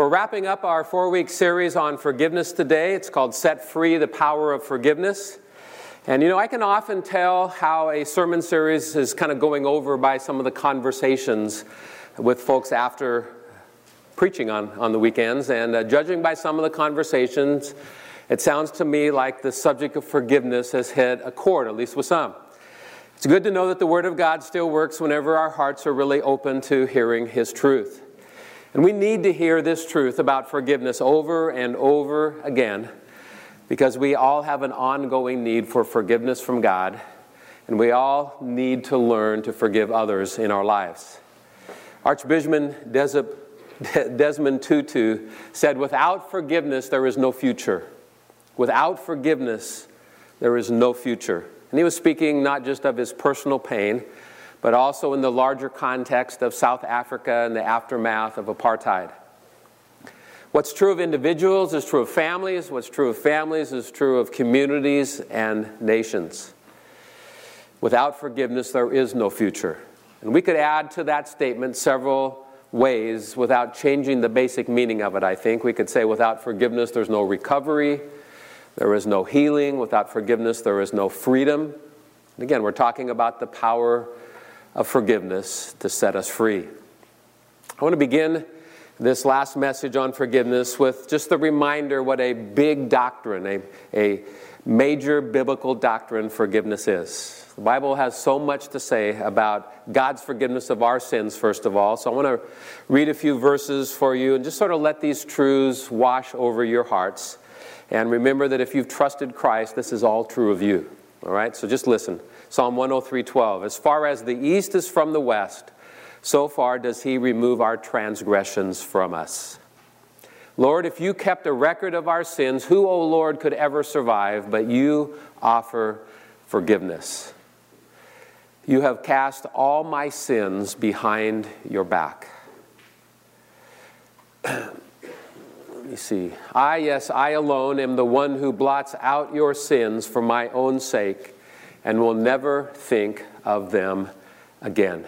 We're wrapping up our four week series on forgiveness today. It's called Set Free the Power of Forgiveness. And you know, I can often tell how a sermon series is kind of going over by some of the conversations with folks after preaching on, on the weekends. And uh, judging by some of the conversations, it sounds to me like the subject of forgiveness has hit a chord, at least with some. It's good to know that the Word of God still works whenever our hearts are really open to hearing His truth. And we need to hear this truth about forgiveness over and over again because we all have an ongoing need for forgiveness from God, and we all need to learn to forgive others in our lives. Archbishop Desmond Tutu said, Without forgiveness, there is no future. Without forgiveness, there is no future. And he was speaking not just of his personal pain, but also in the larger context of South Africa and the aftermath of apartheid. What's true of individuals is true of families. What's true of families is true of communities and nations. Without forgiveness, there is no future. And we could add to that statement several ways without changing the basic meaning of it, I think. We could say without forgiveness, there's no recovery. There is no healing. Without forgiveness, there is no freedom. And again, we're talking about the power of forgiveness to set us free. I want to begin this last message on forgiveness with just a reminder what a big doctrine, a, a major biblical doctrine forgiveness is. The Bible has so much to say about God's forgiveness of our sins, first of all. So I want to read a few verses for you and just sort of let these truths wash over your hearts. And remember that if you've trusted Christ, this is all true of you. All right? So just listen. Psalm 103:12. As far as the east is from the west, so far does he remove our transgressions from us. Lord, if you kept a record of our sins, who, O Lord, could ever survive? But you offer forgiveness. You have cast all my sins behind your back. me see. I, yes, I alone am the one who blots out your sins for my own sake and will never think of them again.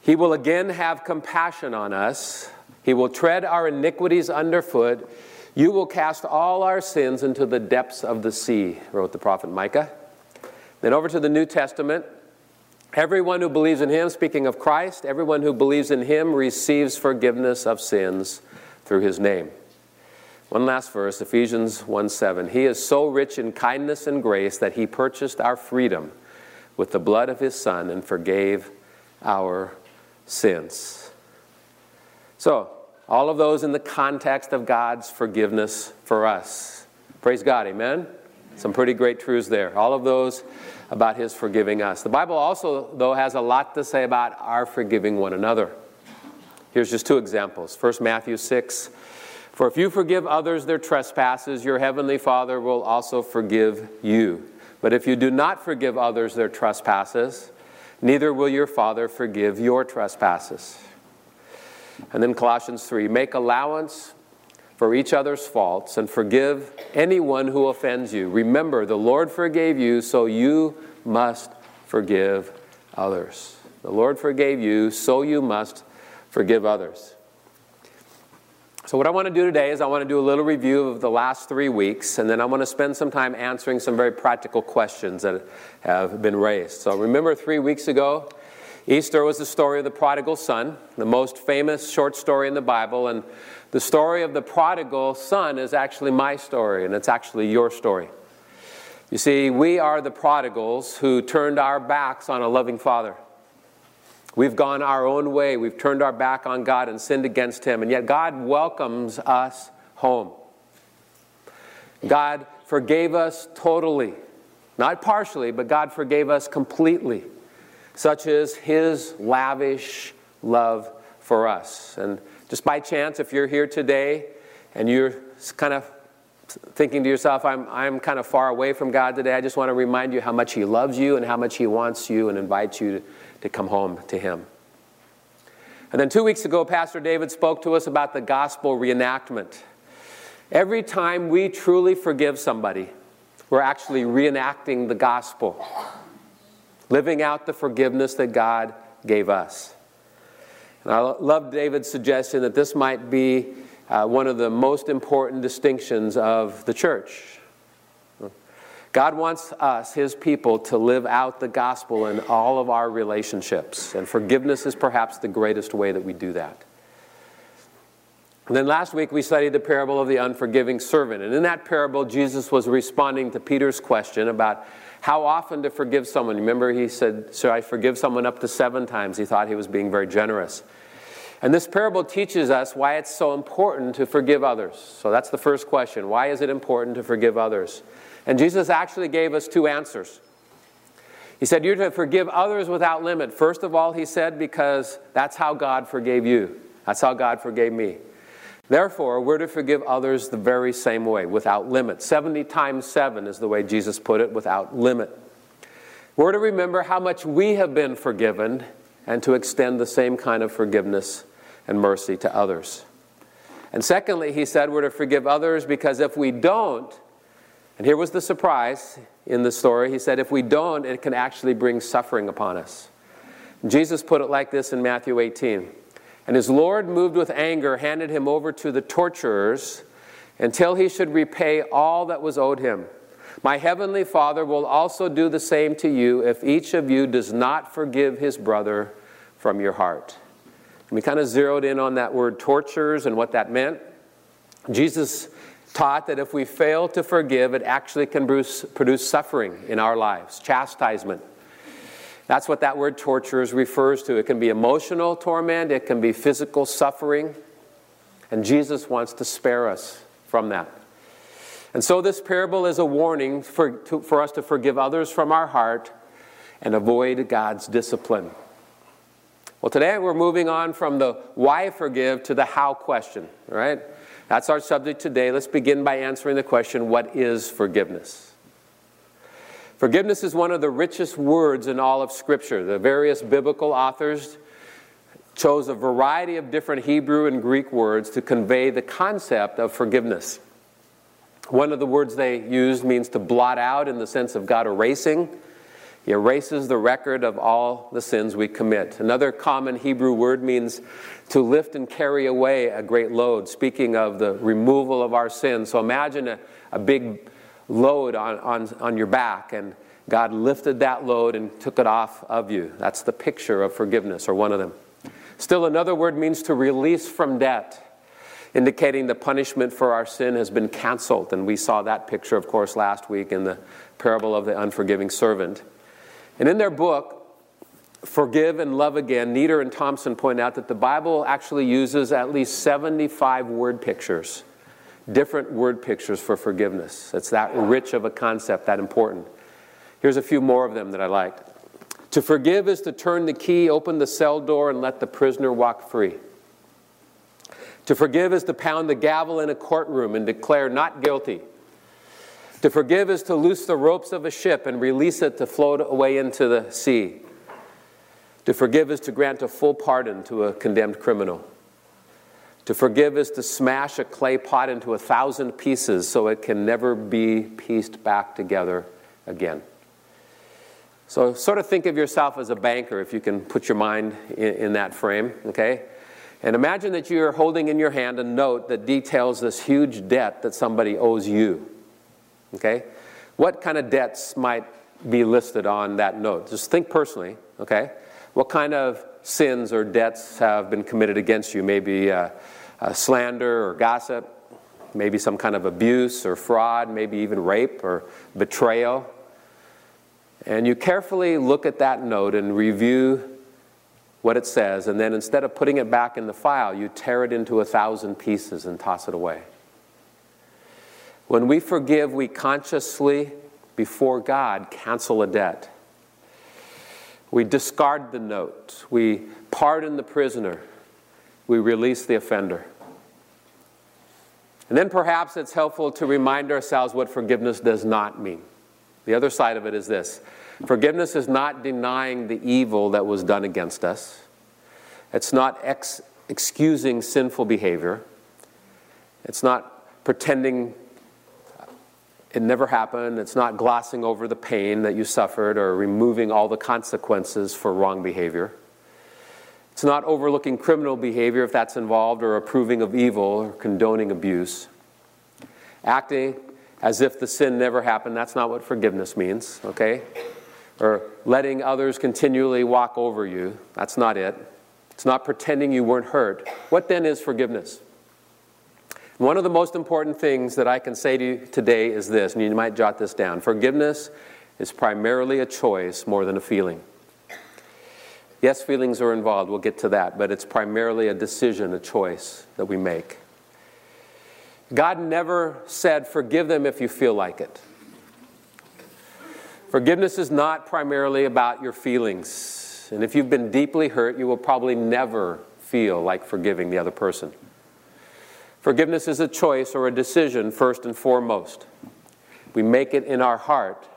He will again have compassion on us. He will tread our iniquities underfoot. You will cast all our sins into the depths of the sea, wrote the prophet Micah. Then over to the New Testament. Everyone who believes in him, speaking of Christ, everyone who believes in him receives forgiveness of sins through his name. One last verse, Ephesians 1 7. He is so rich in kindness and grace that he purchased our freedom with the blood of his Son and forgave our sins. So, all of those in the context of God's forgiveness for us. Praise God, amen? Some pretty great truths there. All of those about his forgiving us. The Bible also, though, has a lot to say about our forgiving one another. Here's just two examples. First, Matthew 6. For if you forgive others their trespasses, your heavenly Father will also forgive you. But if you do not forgive others their trespasses, neither will your Father forgive your trespasses. And then Colossians 3 make allowance for each other's faults and forgive anyone who offends you. Remember, the Lord forgave you, so you must forgive others. The Lord forgave you, so you must forgive others. So, what I want to do today is I want to do a little review of the last three weeks, and then I want to spend some time answering some very practical questions that have been raised. So, remember three weeks ago, Easter was the story of the prodigal son, the most famous short story in the Bible, and the story of the prodigal son is actually my story, and it's actually your story. You see, we are the prodigals who turned our backs on a loving father. We've gone our own way. We've turned our back on God and sinned against Him. And yet God welcomes us home. God forgave us totally. Not partially, but God forgave us completely. Such is His lavish love for us. And just by chance, if you're here today and you're kind of thinking to yourself, I'm, I'm kind of far away from God today, I just want to remind you how much He loves you and how much He wants you and invites you to to come home to Him. And then two weeks ago, Pastor David spoke to us about the gospel reenactment. Every time we truly forgive somebody, we're actually reenacting the gospel, living out the forgiveness that God gave us. And I love David's suggestion that this might be uh, one of the most important distinctions of the church. God wants us, His people, to live out the gospel in all of our relationships. And forgiveness is perhaps the greatest way that we do that. And then last week we studied the parable of the unforgiving servant. And in that parable, Jesus was responding to Peter's question about how often to forgive someone. Remember, he said, Should I forgive someone up to seven times? He thought he was being very generous. And this parable teaches us why it's so important to forgive others. So that's the first question. Why is it important to forgive others? And Jesus actually gave us two answers. He said, You're to forgive others without limit. First of all, he said, because that's how God forgave you. That's how God forgave me. Therefore, we're to forgive others the very same way, without limit. 70 times 7 is the way Jesus put it, without limit. We're to remember how much we have been forgiven and to extend the same kind of forgiveness and mercy to others. And secondly, he said we're to forgive others because if we don't, and here was the surprise in the story, he said if we don't, it can actually bring suffering upon us. Jesus put it like this in Matthew 18. And his Lord, moved with anger, handed him over to the torturers until he should repay all that was owed him. My heavenly Father will also do the same to you if each of you does not forgive his brother from your heart. And we kind of zeroed in on that word tortures and what that meant. Jesus taught that if we fail to forgive, it actually can produce, produce suffering in our lives, chastisement. That's what that word tortures refers to. It can be emotional torment, it can be physical suffering, and Jesus wants to spare us from that. And so, this parable is a warning for, to, for us to forgive others from our heart and avoid God's discipline. Well, today we're moving on from the why forgive to the how question, right? That's our subject today. Let's begin by answering the question what is forgiveness? Forgiveness is one of the richest words in all of Scripture. The various biblical authors chose a variety of different Hebrew and Greek words to convey the concept of forgiveness. One of the words they used means to blot out in the sense of God erasing. He erases the record of all the sins we commit. Another common Hebrew word means to lift and carry away a great load, speaking of the removal of our sins. So imagine a, a big load on, on, on your back, and God lifted that load and took it off of you. That's the picture of forgiveness, or one of them. Still, another word means to release from debt, indicating the punishment for our sin has been canceled. And we saw that picture, of course, last week in the parable of the unforgiving servant. And in their book, Forgive and Love Again, Nieder and Thompson point out that the Bible actually uses at least 75 word pictures different word pictures for forgiveness. It's that rich of a concept, that important. Here's a few more of them that I like. To forgive is to turn the key, open the cell door, and let the prisoner walk free. To forgive is to pound the gavel in a courtroom and declare not guilty. To forgive is to loose the ropes of a ship and release it to float away into the sea. To forgive is to grant a full pardon to a condemned criminal. To forgive is to smash a clay pot into a thousand pieces so it can never be pieced back together again. So, sort of think of yourself as a banker if you can put your mind in, in that frame, okay? And imagine that you're holding in your hand a note that details this huge debt that somebody owes you, okay? What kind of debts might be listed on that note? Just think personally, okay? What kind of sins or debts have been committed against you? Maybe uh, uh, slander or gossip, maybe some kind of abuse or fraud, maybe even rape or betrayal. And you carefully look at that note and review what it says, and then instead of putting it back in the file, you tear it into a thousand pieces and toss it away. When we forgive, we consciously, before God, cancel a debt. We discard the note. We pardon the prisoner we release the offender. And then perhaps it's helpful to remind ourselves what forgiveness does not mean. The other side of it is this forgiveness is not denying the evil that was done against us, it's not ex- excusing sinful behavior, it's not pretending it never happened, it's not glossing over the pain that you suffered or removing all the consequences for wrong behavior. It's not overlooking criminal behavior if that's involved, or approving of evil, or condoning abuse. Acting as if the sin never happened, that's not what forgiveness means, okay? Or letting others continually walk over you, that's not it. It's not pretending you weren't hurt. What then is forgiveness? One of the most important things that I can say to you today is this, and you might jot this down forgiveness is primarily a choice more than a feeling. Yes, feelings are involved, we'll get to that, but it's primarily a decision, a choice that we make. God never said, forgive them if you feel like it. Forgiveness is not primarily about your feelings. And if you've been deeply hurt, you will probably never feel like forgiving the other person. Forgiveness is a choice or a decision, first and foremost. We make it in our heart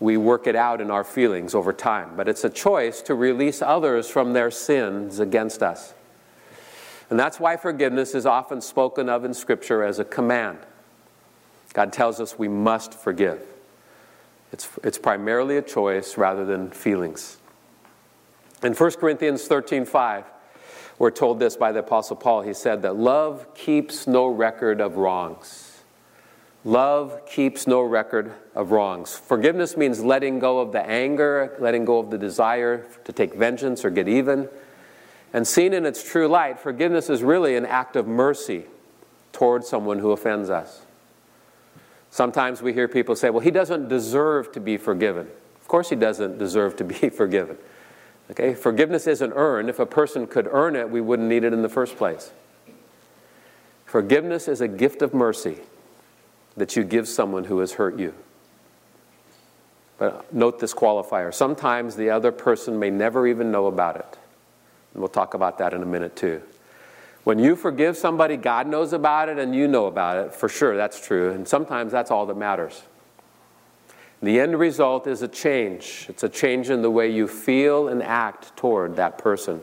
we work it out in our feelings over time. But it's a choice to release others from their sins against us. And that's why forgiveness is often spoken of in Scripture as a command. God tells us we must forgive. It's, it's primarily a choice rather than feelings. In 1 Corinthians 13 5, we're told this by the Apostle Paul. He said that love keeps no record of wrongs. Love keeps no record of wrongs. Forgiveness means letting go of the anger, letting go of the desire to take vengeance or get even. And seen in its true light, forgiveness is really an act of mercy towards someone who offends us. Sometimes we hear people say, well, he doesn't deserve to be forgiven. Of course, he doesn't deserve to be forgiven. Okay? Forgiveness isn't earned. If a person could earn it, we wouldn't need it in the first place. Forgiveness is a gift of mercy that you give someone who has hurt you. But note this qualifier. Sometimes the other person may never even know about it. And we'll talk about that in a minute too. When you forgive somebody, God knows about it and you know about it. For sure, that's true. And sometimes that's all that matters. The end result is a change. It's a change in the way you feel and act toward that person.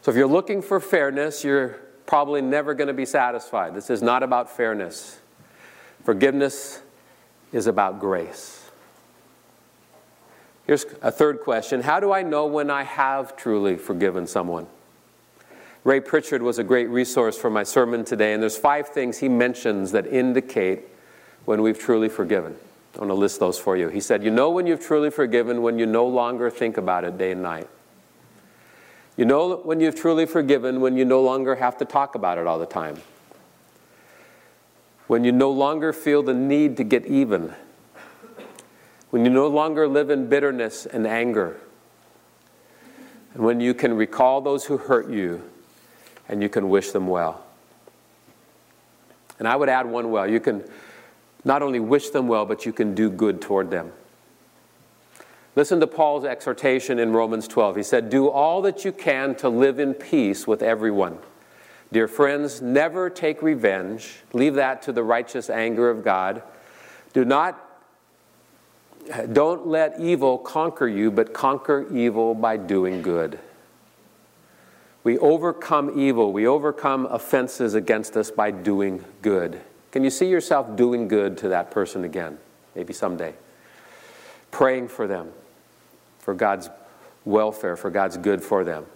So if you're looking for fairness, you're probably never going to be satisfied. This is not about fairness. Forgiveness is about grace. Here's a third question How do I know when I have truly forgiven someone? Ray Pritchard was a great resource for my sermon today, and there's five things he mentions that indicate when we've truly forgiven. I want to list those for you. He said, You know when you've truly forgiven when you no longer think about it day and night. You know when you've truly forgiven when you no longer have to talk about it all the time. When you no longer feel the need to get even. When you no longer live in bitterness and anger. And when you can recall those who hurt you and you can wish them well. And I would add one well. You can not only wish them well, but you can do good toward them. Listen to Paul's exhortation in Romans 12. He said, Do all that you can to live in peace with everyone. Dear friends, never take revenge. Leave that to the righteous anger of God. Do not don't let evil conquer you, but conquer evil by doing good. We overcome evil, we overcome offenses against us by doing good. Can you see yourself doing good to that person again? Maybe someday. Praying for them, for God's welfare, for God's good for them.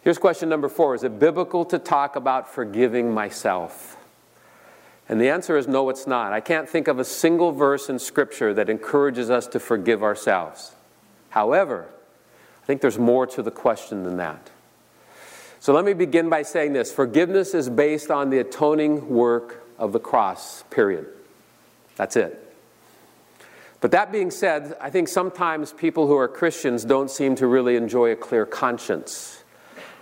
Here's question number four Is it biblical to talk about forgiving myself? And the answer is no, it's not. I can't think of a single verse in Scripture that encourages us to forgive ourselves. However, I think there's more to the question than that. So let me begin by saying this forgiveness is based on the atoning work of the cross, period. That's it. But that being said, I think sometimes people who are Christians don't seem to really enjoy a clear conscience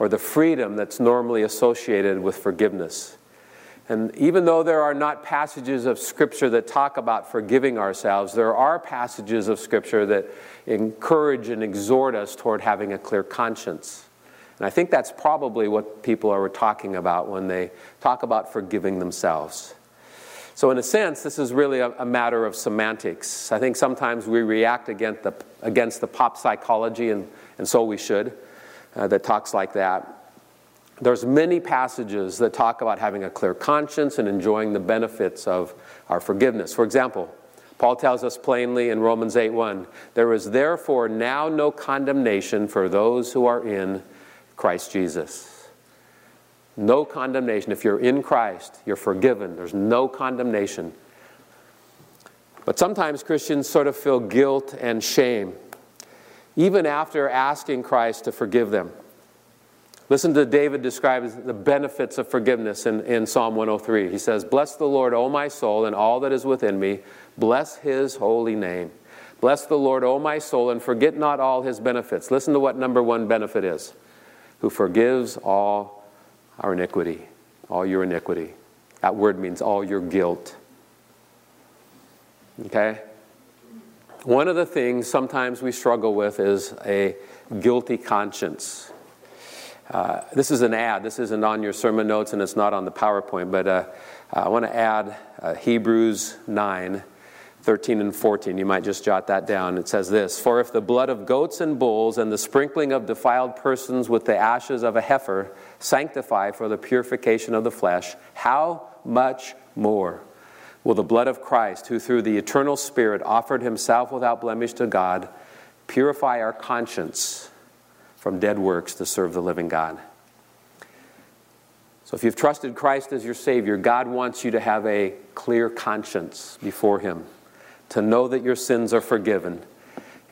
or the freedom that's normally associated with forgiveness. And even though there are not passages of Scripture that talk about forgiving ourselves, there are passages of Scripture that encourage and exhort us toward having a clear conscience. And I think that's probably what people are talking about when they talk about forgiving themselves. So, in a sense, this is really a, a, matter of semantics. I think sometimes we react against the, against the pop psychology, and, and so we should, uh, that talks like that. There's many passages that talk about having a clear conscience and enjoying the benefits of our forgiveness. For example, Paul tells us plainly in Romans 8 1 there is therefore now no condemnation for those who are in Christ Jesus. No condemnation. If you're in Christ, you're forgiven. There's no condemnation. But sometimes Christians sort of feel guilt and shame, even after asking Christ to forgive them. Listen to David describe the benefits of forgiveness in, in Psalm 103. He says, Bless the Lord, O my soul, and all that is within me. Bless his holy name. Bless the Lord, O my soul, and forget not all his benefits. Listen to what number one benefit is who forgives all our iniquity, all your iniquity. That word means all your guilt. Okay? One of the things sometimes we struggle with is a guilty conscience. Uh, this is an ad. This isn't on your sermon notes and it's not on the PowerPoint, but uh, I want to add uh, Hebrews 9, 13 and 14. You might just jot that down. It says this For if the blood of goats and bulls and the sprinkling of defiled persons with the ashes of a heifer sanctify for the purification of the flesh, how much more will the blood of Christ, who through the eternal Spirit offered himself without blemish to God, purify our conscience? from dead works to serve the living God. So, if you've trusted Christ as your Savior, God wants you to have a clear conscience before Him, to know that your sins are forgiven,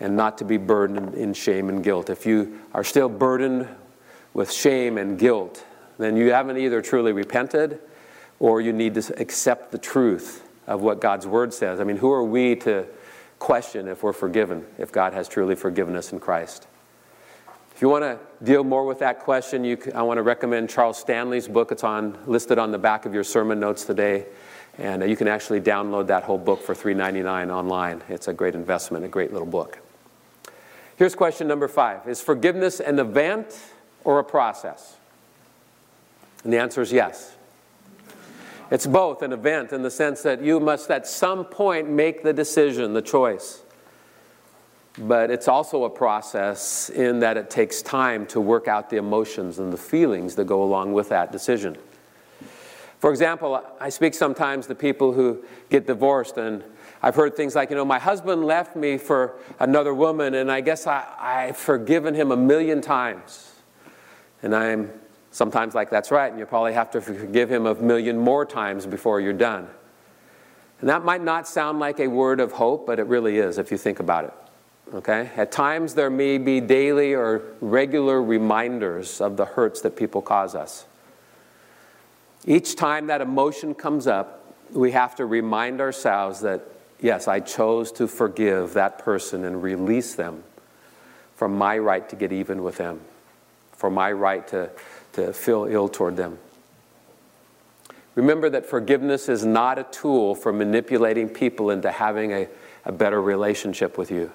and not to be burdened in shame and guilt. If you are still burdened with shame and guilt, then you haven't either truly repented or you need to accept the truth of what God's Word says. I mean, who are we to question if we're forgiven, if God has truly forgiven us in Christ? If you want to deal more with that question, you I want to recommend Charles Stanley's book. It's on listed on the back of your sermon notes today, and uh, you can actually download that whole book for $3.99 online. It's a great investment, a great little book. Here's question number five: Is forgiveness an event or a process? And the answer is yes. It's both an event in the sense that you must at some point make the decision, the choice but it's also a process in that it takes time to work out the emotions and the feelings that go along with that decision. For example, I speak sometimes to people who get divorced, and I've heard things like, you know, my husband left me for another woman, and I guess I, I've forgiven him a million times. And I'm sometimes like, that's right, and you probably have to forgive him a million more times before you're done. And that might not sound like a word of hope, but it really is if you think about it. Okay? At times, there may be daily or regular reminders of the hurts that people cause us. Each time that emotion comes up, we have to remind ourselves that, yes, I chose to forgive that person and release them from my right to get even with them, for my right to, to feel ill toward them. Remember that forgiveness is not a tool for manipulating people into having a, a better relationship with you.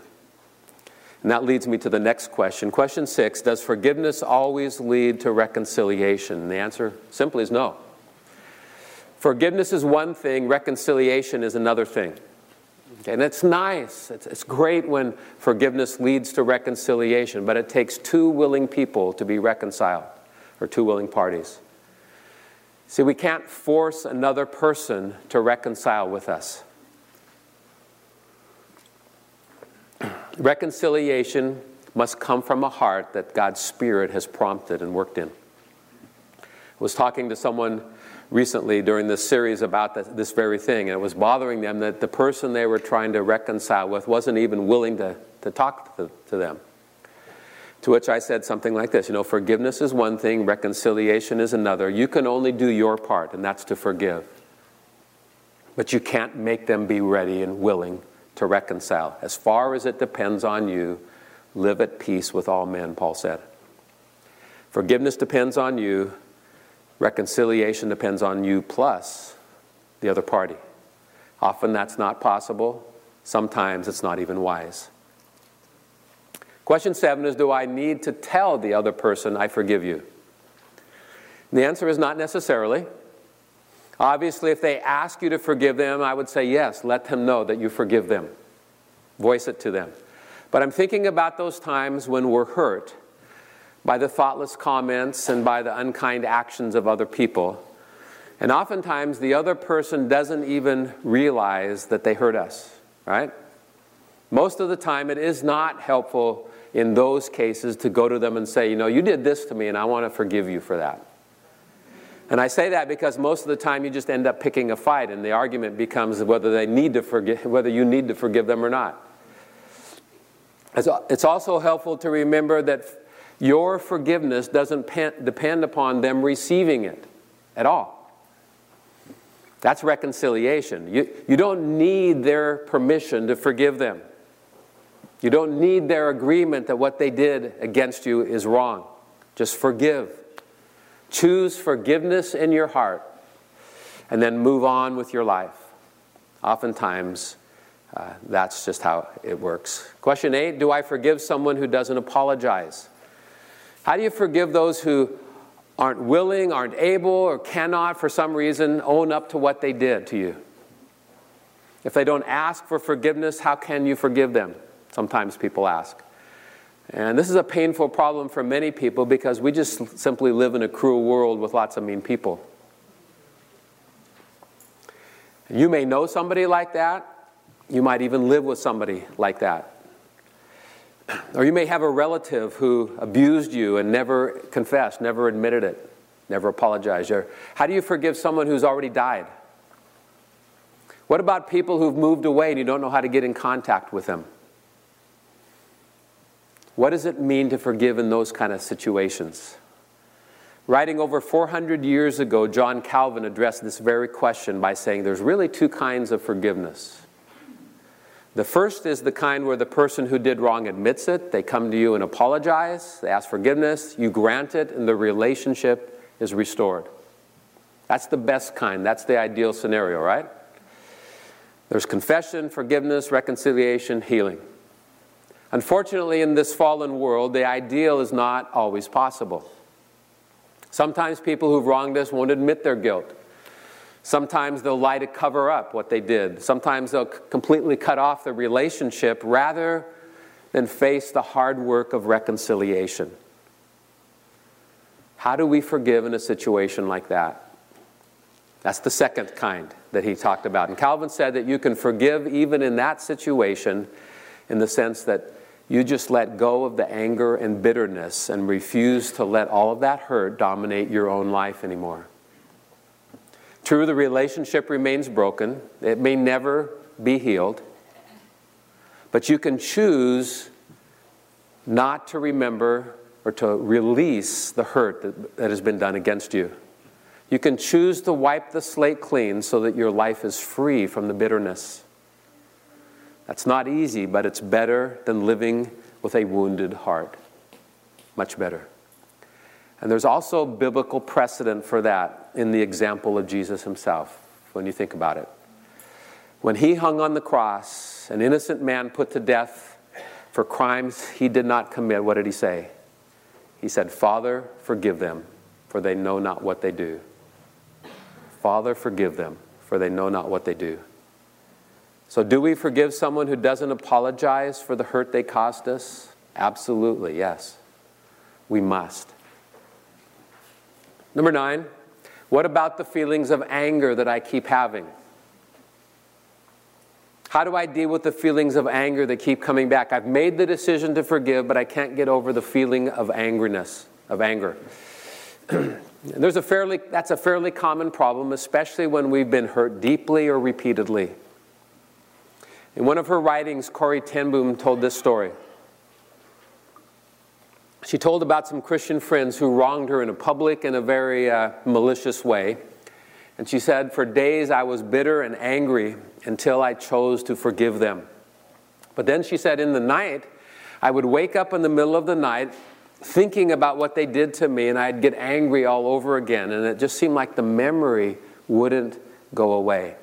And that leads me to the next question. Question six Does forgiveness always lead to reconciliation? And the answer simply is no. Forgiveness is one thing, reconciliation is another thing. And it's nice, it's, it's great when forgiveness leads to reconciliation, but it takes two willing people to be reconciled, or two willing parties. See, we can't force another person to reconcile with us. Reconciliation must come from a heart that God's Spirit has prompted and worked in. I was talking to someone recently during this series about this very thing, and it was bothering them that the person they were trying to reconcile with wasn't even willing to, to talk to, to them. To which I said something like this You know, forgiveness is one thing, reconciliation is another. You can only do your part, and that's to forgive. But you can't make them be ready and willing to reconcile. As far as it depends on you, live at peace with all men, Paul said. Forgiveness depends on you, reconciliation depends on you plus the other party. Often that's not possible, sometimes it's not even wise. Question seven is Do I need to tell the other person I forgive you? And the answer is not necessarily. Obviously, if they ask you to forgive them, I would say yes, let them know that you forgive them. Voice it to them. But I'm thinking about those times when we're hurt by the thoughtless comments and by the unkind actions of other people. And oftentimes, the other person doesn't even realize that they hurt us. right? Most of the time, it is not helpful in those cases to go to them and say, you know, you did this to me and I want to forgive you for that. And I say that because most of the time you just end up picking a fight and the argument becomes whether they need to forgive, whether you need to forgive them or not. It's also helpful to remember that your forgiveness doesn't depend upon them receiving it at all. That's reconciliation. You, you don't need their permission to forgive them. You don't need their agreement that what they did against you is wrong. Just forgive. Choose forgiveness in your heart and then move on with your life. Oftentimes, uh, that's just how it works. Question eight Do I forgive someone who doesn't apologize? How do you forgive those who aren't willing, aren't able, or cannot, for some reason, own up to what they did to you? If they don't ask for forgiveness, how can you forgive them? Sometimes people ask. And this is a painful problem for many people because we just simply live in a cruel world with lots of mean people. You may know somebody like that. You might even live with somebody like that. Or you may have a relative who abused you and never confessed, never admitted it, never apologized. Or how do you forgive someone who's already died? What about people who've moved away and you don't know how to get in contact with them? What does it mean to forgive in those kind of situations? Writing over 400 years ago, John Calvin addressed this very question by saying there's really two kinds of forgiveness. The first is the kind where the person who did wrong admits it. They come to you and apologize. They ask forgiveness. You grant it, and the relationship is restored. That's the best kind. That's the ideal scenario, right? There's confession, forgiveness, reconciliation, healing. Unfortunately, in this fallen world, the ideal is not always possible. Sometimes people who've wronged us won't admit their guilt. Sometimes they'll lie to cover up what they did. Sometimes they'll completely cut off the relationship rather than face the hard work of reconciliation. How do we forgive in a situation like that? That's the second kind that he talked about. And Calvin said that you can forgive even in that situation in the sense that you just let go of the anger and bitterness and refuse to let all of that hurt dominate your own life anymore. True, the relationship remains broken, it may never be healed, but you can choose not to remember or to release the hurt that, that has been done against you. You can choose to wipe the slate clean so that your life is free from the bitterness. That's not easy, but it's better than living with a wounded heart. Much better. And there's also biblical precedent for that in the example of Jesus himself, when you think about it. When he hung on the cross, an innocent man put to death for crimes he did not commit, what did he say? He said, Father, forgive them, for they know not what they do. Father, forgive them, for they know not what they do. So, do we forgive someone who doesn't apologize for the hurt they caused us? Absolutely, yes. We must. Number nine, what about the feelings of anger that I keep having? How do I deal with the feelings of anger that keep coming back? I've made the decision to forgive, but I can't get over the feeling of angriness, of anger. There's a fairly, that's a fairly common problem, especially when we've been hurt deeply or repeatedly. In one of her writings, Corrie ten Boom told this story. She told about some Christian friends who wronged her in a public and a very uh, malicious way. And she said, For days I was bitter and angry until I chose to forgive them. But then she said, In the night, I would wake up in the middle of the night thinking about what they did to me, and I'd get angry all over again. And it just seemed like the memory wouldn't go away.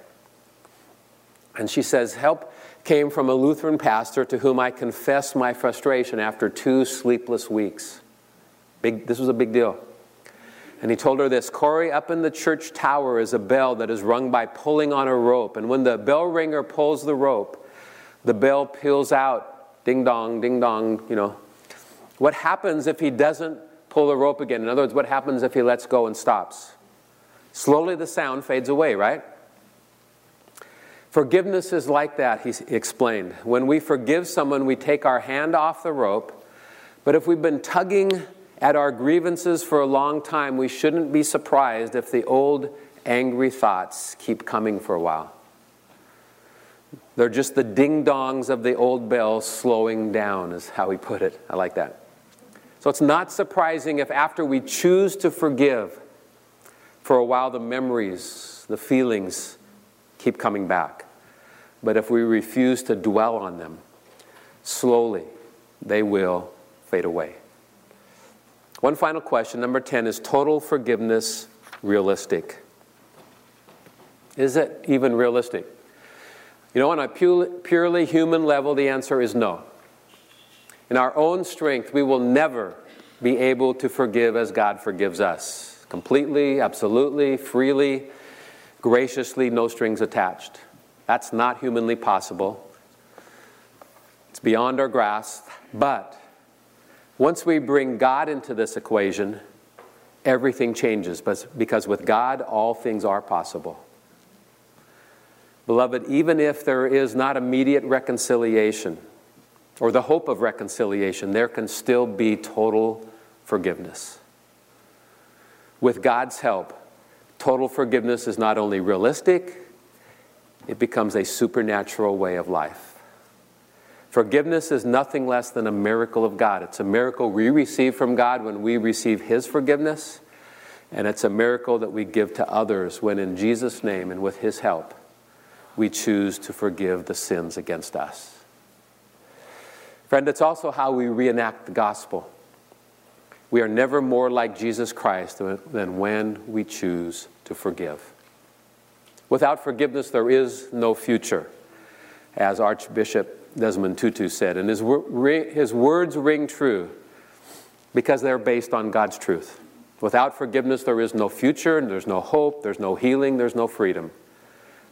And she says, Help came from a Lutheran pastor to whom I confessed my frustration after two sleepless weeks. Big, this was a big deal. And he told her this Corrie, up in the church tower is a bell that is rung by pulling on a rope. And when the bell ringer pulls the rope, the bell peals out ding dong, ding dong, you know. What happens if he doesn't pull the rope again? In other words, what happens if he lets go and stops? Slowly the sound fades away, right? Forgiveness is like that, he explained. When we forgive someone, we take our hand off the rope. But if we've been tugging at our grievances for a long time, we shouldn't be surprised if the old angry thoughts keep coming for a while. They're just the ding dongs of the old bells slowing down, is how he put it. I like that. So it's not surprising if after we choose to forgive, for a while the memories, the feelings keep coming back. But if we refuse to dwell on them, slowly they will fade away. One final question, number 10 is total forgiveness realistic? Is it even realistic? You know, on a purely human level, the answer is no. In our own strength, we will never be able to forgive as God forgives us completely, absolutely, freely, graciously, no strings attached. That's not humanly possible. It's beyond our grasp. But once we bring God into this equation, everything changes because with God, all things are possible. Beloved, even if there is not immediate reconciliation or the hope of reconciliation, there can still be total forgiveness. With God's help, total forgiveness is not only realistic, it becomes a supernatural way of life. Forgiveness is nothing less than a miracle of God. It's a miracle we receive from God when we receive His forgiveness, and it's a miracle that we give to others when, in Jesus' name and with His help, we choose to forgive the sins against us. Friend, it's also how we reenact the gospel. We are never more like Jesus Christ than when we choose to forgive. Without forgiveness, there is no future, as Archbishop Desmond Tutu said. And his, his words ring true because they're based on God's truth. Without forgiveness, there is no future, there's no hope, there's no healing, there's no freedom.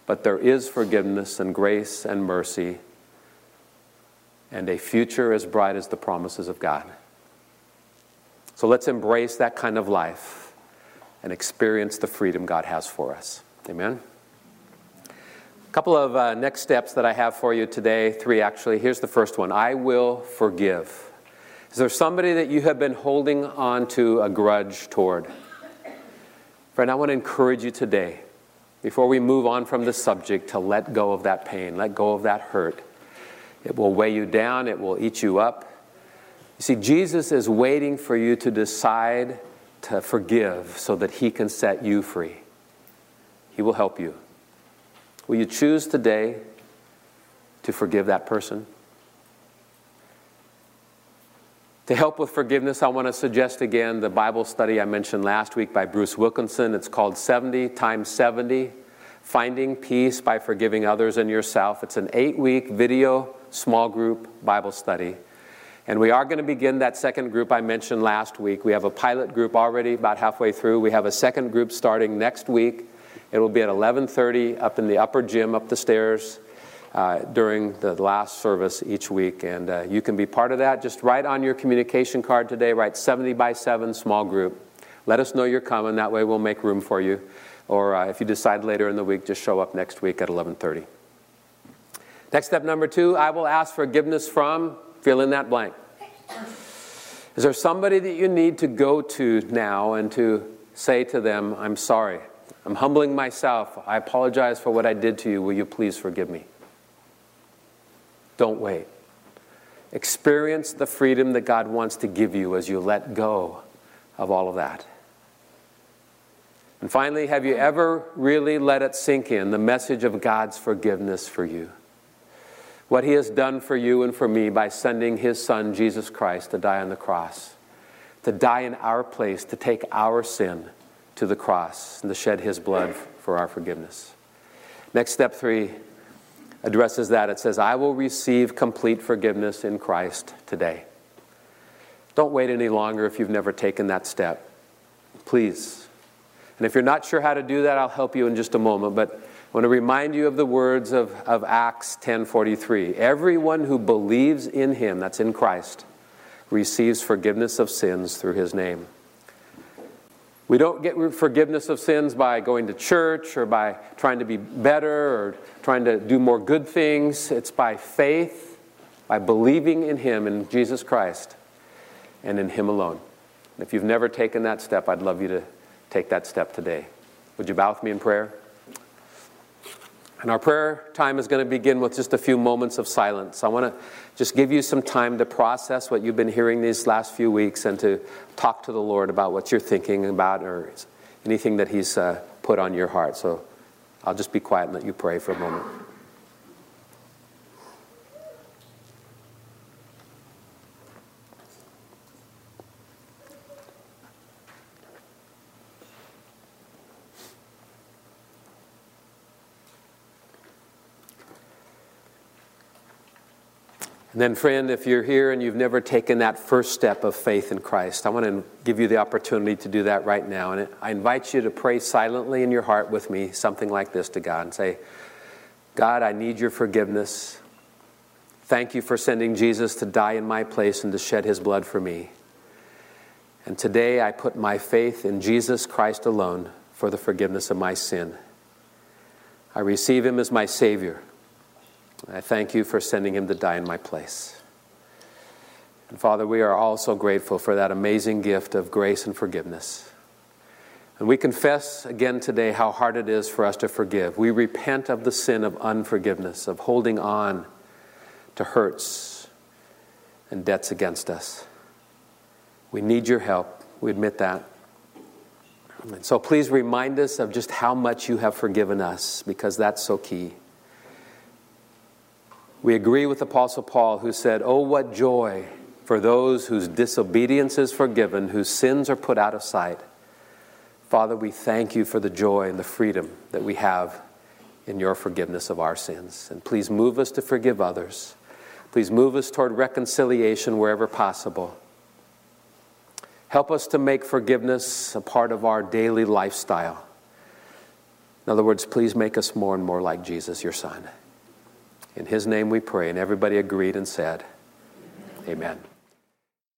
But there is forgiveness and grace and mercy and a future as bright as the promises of God. So let's embrace that kind of life and experience the freedom God has for us. Amen. A couple of uh, next steps that I have for you today, three actually. Here's the first one I will forgive. Is there somebody that you have been holding on to a grudge toward? Friend, I want to encourage you today before we move on from the subject to let go of that pain, let go of that hurt. It will weigh you down, it will eat you up. You see, Jesus is waiting for you to decide to forgive so that he can set you free. He will help you. Will you choose today to forgive that person? To help with forgiveness, I want to suggest again the Bible study I mentioned last week by Bruce Wilkinson. It's called 70 times 70 Finding Peace by Forgiving Others and Yourself. It's an eight week video small group Bible study. And we are going to begin that second group I mentioned last week. We have a pilot group already about halfway through. We have a second group starting next week. It will be at 11:30 up in the upper gym up the stairs uh, during the last service each week. And uh, you can be part of that. Just write on your communication card today, write 70 by 7 small group. Let us know you're coming. That way we'll make room for you. Or uh, if you decide later in the week, just show up next week at 11:30. Next step number two, I will ask forgiveness from fill in that blank. Is there somebody that you need to go to now and to say to them, I'm sorry. I'm humbling myself. I apologize for what I did to you. Will you please forgive me? Don't wait. Experience the freedom that God wants to give you as you let go of all of that. And finally, have you ever really let it sink in the message of God's forgiveness for you? What He has done for you and for me by sending His Son, Jesus Christ, to die on the cross, to die in our place, to take our sin to the cross, and to shed His blood for our forgiveness. Next, step three addresses that. It says, I will receive complete forgiveness in Christ today. Don't wait any longer if you've never taken that step. Please. And if you're not sure how to do that, I'll help you in just a moment. But I want to remind you of the words of, of Acts 10:43. Everyone who believes in him, that's in Christ, receives forgiveness of sins through his name. We don't get forgiveness of sins by going to church or by trying to be better or trying to do more good things. It's by faith, by believing in Him, in Jesus Christ, and in Him alone. If you've never taken that step, I'd love you to take that step today. Would you bow with me in prayer? And our prayer time is going to begin with just a few moments of silence. I want to just give you some time to process what you've been hearing these last few weeks and to talk to the Lord about what you're thinking about or anything that He's uh, put on your heart. So I'll just be quiet and let you pray for a moment. And then, friend, if you're here and you've never taken that first step of faith in Christ, I want to give you the opportunity to do that right now. And I invite you to pray silently in your heart with me something like this to God and say, God, I need your forgiveness. Thank you for sending Jesus to die in my place and to shed his blood for me. And today I put my faith in Jesus Christ alone for the forgiveness of my sin. I receive him as my Savior. I thank you for sending him to die in my place. And Father, we are also grateful for that amazing gift of grace and forgiveness. And we confess again today how hard it is for us to forgive. We repent of the sin of unforgiveness, of holding on to hurts and debts against us. We need your help. We admit that. And so please remind us of just how much you have forgiven us, because that's so key. We agree with Apostle Paul, who said, Oh, what joy for those whose disobedience is forgiven, whose sins are put out of sight. Father, we thank you for the joy and the freedom that we have in your forgiveness of our sins. And please move us to forgive others. Please move us toward reconciliation wherever possible. Help us to make forgiveness a part of our daily lifestyle. In other words, please make us more and more like Jesus, your Son. In his name we pray. And everybody agreed and said, Amen.